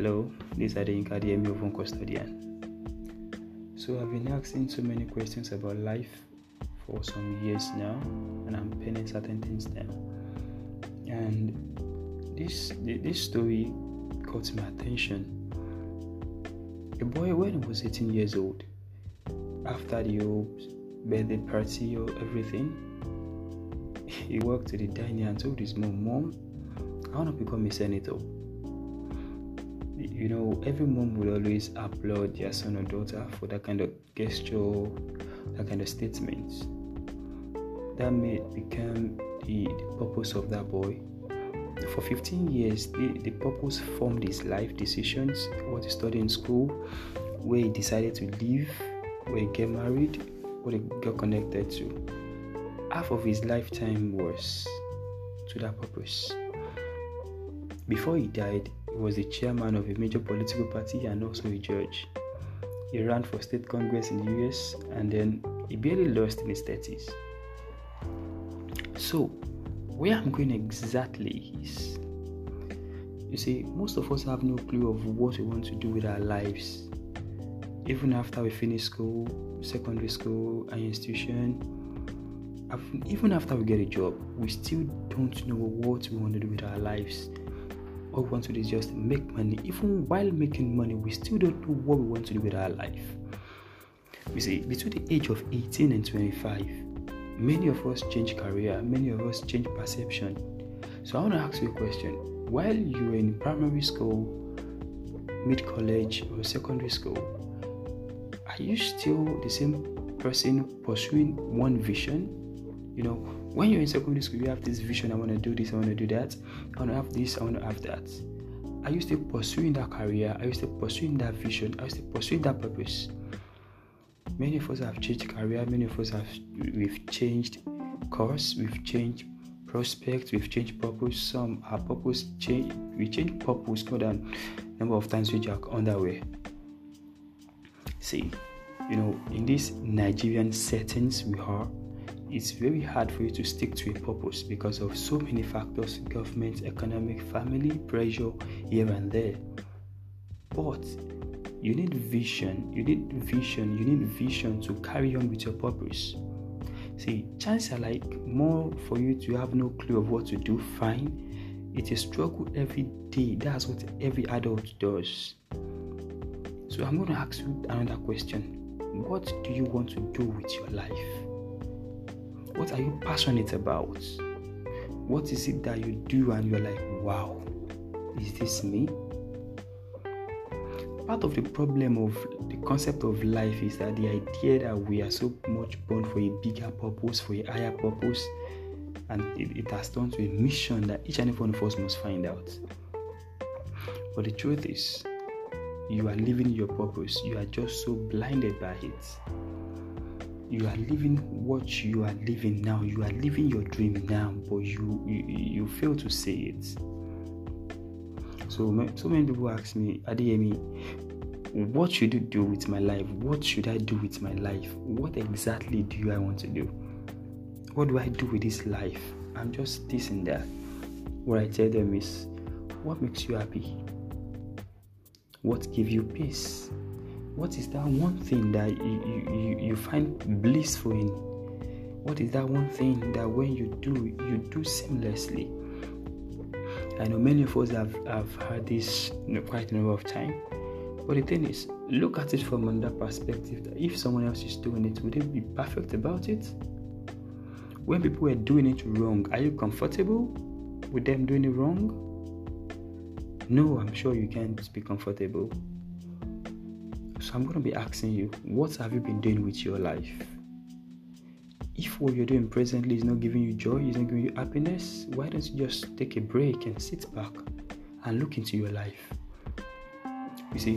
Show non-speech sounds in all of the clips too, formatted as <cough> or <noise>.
Hello, this is Adeyinka Adeyemi of One Custodian. So I've been asking so many questions about life for some years now, and I'm penning certain things down. And this this story caught my attention. A boy when he was 18 years old, after the birthday party or everything, <laughs> he walked to the dining and told his mom, Mom, I want to become a senator you know, every mom would always applaud their son or daughter for that kind of gesture, that kind of statement. That may become the, the purpose of that boy. For 15 years, the, the purpose formed his life decisions, what he studied in school, where he decided to live, where he get married, what he got connected to. Half of his lifetime was to that purpose. Before he died, was the chairman of a major political party and also a judge. He ran for state congress in the US and then he barely lost in his 30s. So, where I'm going exactly is you see, most of us have no clue of what we want to do with our lives. Even after we finish school, secondary school, and institution, even after we get a job, we still don't know what we want to do with our lives we want to do is just make money. Even while making money, we still don't know what we want to do with our life. You see, between the age of 18 and 25, many of us change career, many of us change perception. So I want to ask you a question. While you were in primary school, mid college, or secondary school, are you still the same person pursuing one vision? You know, when you're in secondary school, you have this vision I want to do this, I want to do that, I want to have this, I want to have that. Are you still pursuing that career? Are you still pursuing that vision? Are you still pursuing that purpose? Many of us have changed career, many of us have we've changed course, we've changed prospect, we've changed purpose. Some our purpose change we change purpose more than number of times we are way. See, you know, in these Nigerian settings we are it's very hard for you to stick to a purpose because of so many factors government, economic, family, pressure here and there. But you need vision, you need vision, you need vision to carry on with your purpose. See, chances are like more for you to have no clue of what to do, fine. It's a struggle every day. That's what every adult does. So I'm going to ask you another question. What do you want to do with your life? What are you passionate about? What is it that you do and you're like, wow, is this me? Part of the problem of the concept of life is that the idea that we are so much born for a bigger purpose, for a higher purpose, and it, it has turned to a mission that each and every one of us must find out. But the truth is, you are living your purpose, you are just so blinded by it you are living what you are living now you are living your dream now but you you, you fail to say it. So so many people ask me adeyemi what should you do with my life? What should i do with my life? What exactly do i want to do? What do i do with this life? I'm just this and that. What i tell them is what makes you happy? What gives you peace what is that one thing that you, you, you find blissful in? What is that one thing that when you do, you do seamlessly? I know many of us have, have heard this quite a number of times. But the thing is, look at it from another perspective. That if someone else is doing it, would they be perfect about it? When people are doing it wrong, are you comfortable with them doing it wrong? No, I'm sure you can't be comfortable. So I'm going to be asking you, what have you been doing with your life? If what you're doing presently is not giving you joy, is not giving you happiness, why don't you just take a break and sit back and look into your life? You see,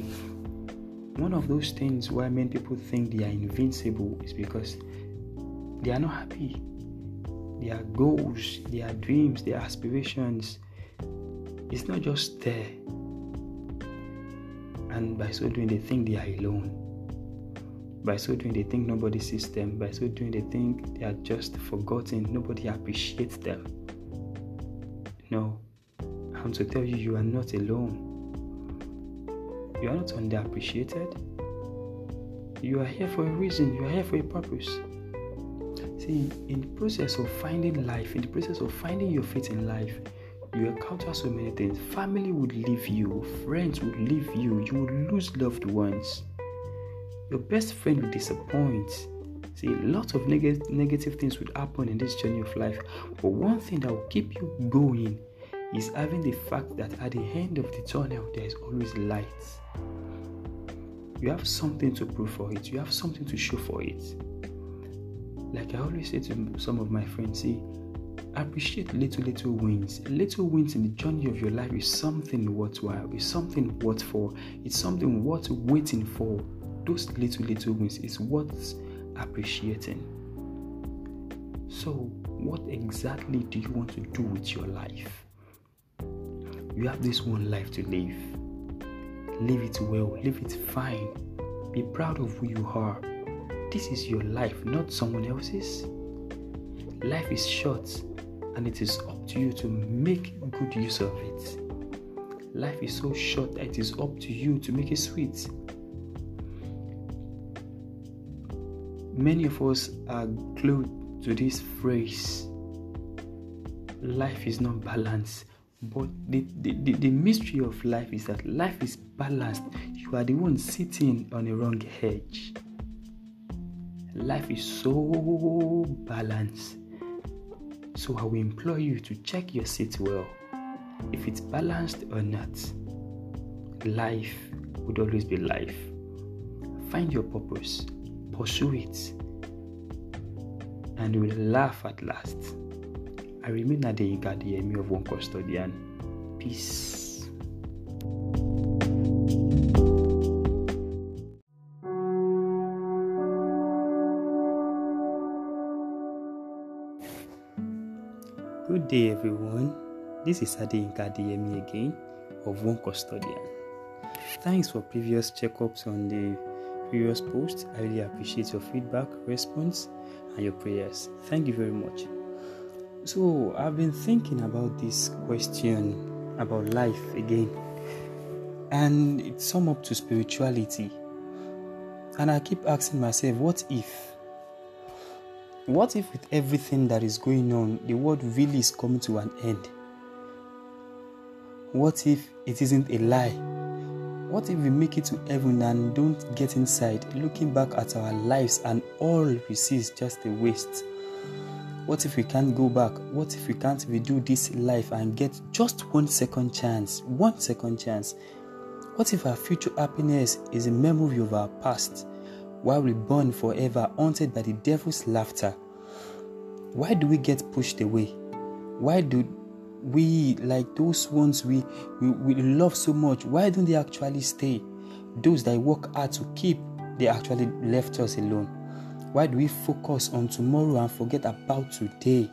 one of those things why many people think they are invincible is because they are not happy. Their goals, their dreams, their aspirations, it's not just there and by so doing, they think they are alone. By so doing, they think nobody sees them. By so doing, they think they are just forgotten. Nobody appreciates them. No, I'm to tell you, you are not alone. You are not underappreciated. You are here for a reason, you are here for a purpose. See, in the process of finding life, in the process of finding your faith in life, you encounter so many things. Family would leave you, friends would leave you, you would lose loved ones. Your best friend will disappoint. See, lots of neg- negative things would happen in this journey of life. But one thing that will keep you going is having the fact that at the end of the tunnel, there is always light. You have something to prove for it, you have something to show for it. Like I always say to some of my friends, see, appreciate little, little wins. Little wins in the journey of your life is something worthwhile, it's something worth for, it's something worth waiting for. Those little, little wins is worth appreciating. So, what exactly do you want to do with your life? You have this one life to live. Live it well, live it fine. Be proud of who you are. This is your life, not someone else's. Life is short and it is up to you to make good use of it. Life is so short that it is up to you to make it sweet. Many of us are glued to this phrase life is not balanced. But the, the, the, the, mystery of life is that life is balanced. You are the one sitting on a wrong edge. Life is so balanced. So I will implore you to check your seat well. If it's balanced or not, life would always be life. Find your purpose, pursue it, and you will laugh at last. I remain at Adeyinka Adeyemi of One Custodian. Peace. Day, everyone. This is Adeyinka Adeyemi again of One Custodian. Thanks for previous checkups on the previous post. I really appreciate your feedback, response, and your prayers. Thank you very much. So, I've been thinking about this question about life again, and it's sum up to spirituality. And I keep asking myself, what if? What if, with everything that is going on, the world really is coming to an end? What if it isn't a lie? What if we make it to heaven and don't get inside, looking back at our lives and all we see is just a waste? What if we can't go back? What if we can't redo this life and get just one second chance? One second chance. What if our future happiness is a memory of our past, while we burn forever, haunted by the devil's laughter? Why do we get pushed away? Why do we, like those ones we, we, we love so much, why don't they actually stay? Those that work hard to keep, they actually left us alone. Why do we focus on tomorrow and forget about today?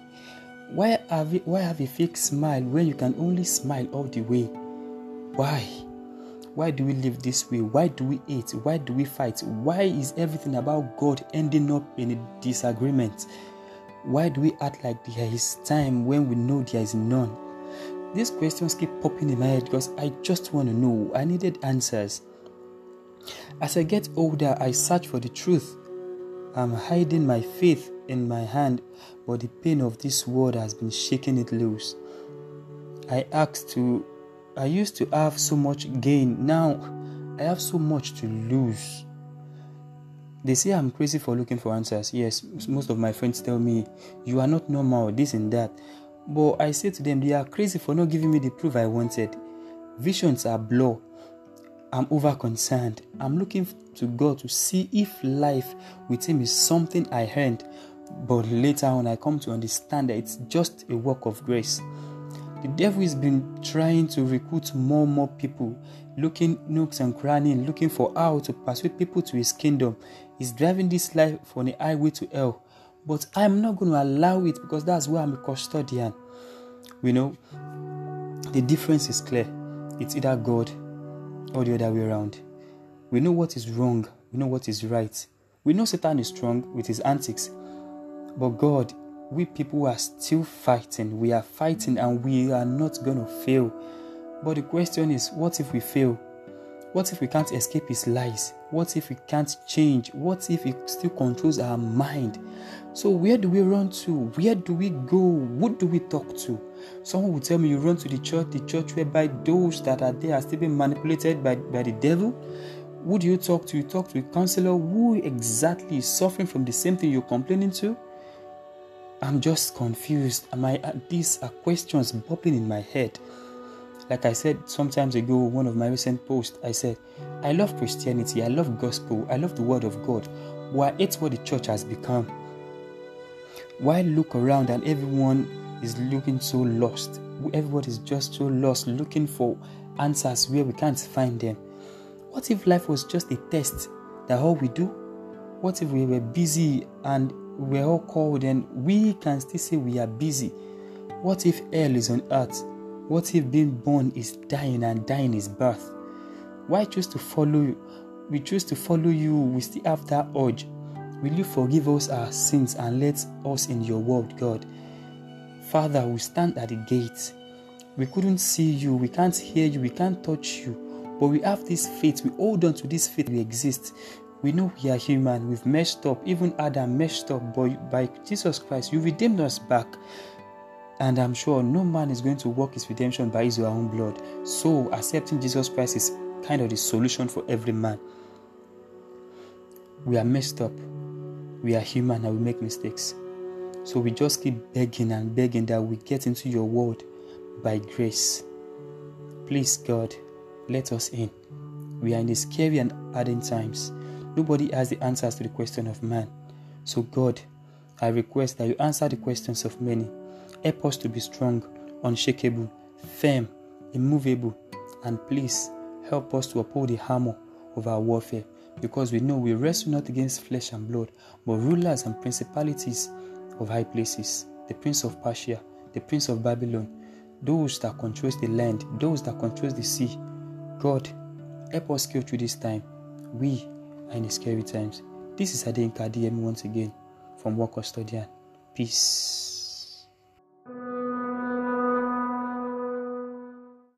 Why have, we, why have a fake smile when you can only smile all the way? Why? Why do we live this way? Why do we hate? Why do we fight? Why is everything about God ending up in a disagreement? Why do we act like there is time when we know there is none? These questions keep popping in my head because I just want to know. I needed answers. As I get older, I search for the truth. I'm hiding my faith in my hand, but the pain of this world has been shaking it loose. I asked to, I used to have so much gain, now I have so much to lose. They say I'm crazy for looking for answers. Yes, most of my friends tell me, you are not normal, this and that. But I say to them, they are crazy for not giving me the proof I wanted. Visions are blur, I'm over concerned. I'm looking to God to see if life with Him is something I earned, but later on I come to understand that it's just a work of grace. The devil has been trying to recruit more and more people, looking nooks and crannies, looking for how to persuade people to his kingdom. He's driving this life on the highway to hell. But I'm not going to allow it because that's why I'm a custodian. You know, the difference is clear. It's either God or the other way around. We know what is wrong, we know what is right. We know Satan is strong with his antics, but God, we people are still fighting. We are fighting and we are not going to fail. But the question is, what if we fail? What if we can't escape his lies? What if we can't change? What if he still controls our mind? So, where do we run to? Where do we go? Who do we talk to? Someone will tell me you run to the church, the church whereby those that are there are still being manipulated by, by the devil. Who do you talk to? You talk to a counselor who exactly is suffering from the same thing you're complaining to? I'm just confused. Am I, uh, these are questions bubbling in my head. Like I said sometimes ago, one of my recent posts, I said, I love Christianity, I love gospel, I love the word of God, Why it's what the church has become. Why look around and everyone is looking so lost? Everybody is just so lost, looking for answers where we can't find them. What if life was just a test that all we do? What if we were busy and we're all called and we can still say we are busy? What if hell is on earth? What if being born is dying and dying is birth? Why choose to follow you? We choose to follow you, we still have that urge. Will you forgive us our sins and let us in your word, God? Father, we stand at the gate. We couldn't see you, we can't hear you, we can't touch you, but we have this faith. We hold on to this faith. We exist. We know we are human. We've messed up. Even Adam messed up. But by Jesus Christ, you redeemed us back. And I'm sure no man is going to work his redemption by his own blood. So accepting Jesus Christ is kind of the solution for every man. We are messed up. We are human and we make mistakes. So we just keep begging and begging that we get into your word by grace. Please, God, let us in. We are in the scary and hardened times. Nobody has the answers to the question of man. So, God, I request that you answer the questions of many Help us to be strong, unshakable, firm, immovable, and please help us to uphold the armor of our warfare because we know we wrestle not against flesh and blood, but rulers and principalities of high places, the prince of Persia, the prince of Babylon, those that controls the land, those that controls the sea. God, help us scale through this time. We in scary times. This is Adeyinka Adeyemi once again from Work Custodian. Peace.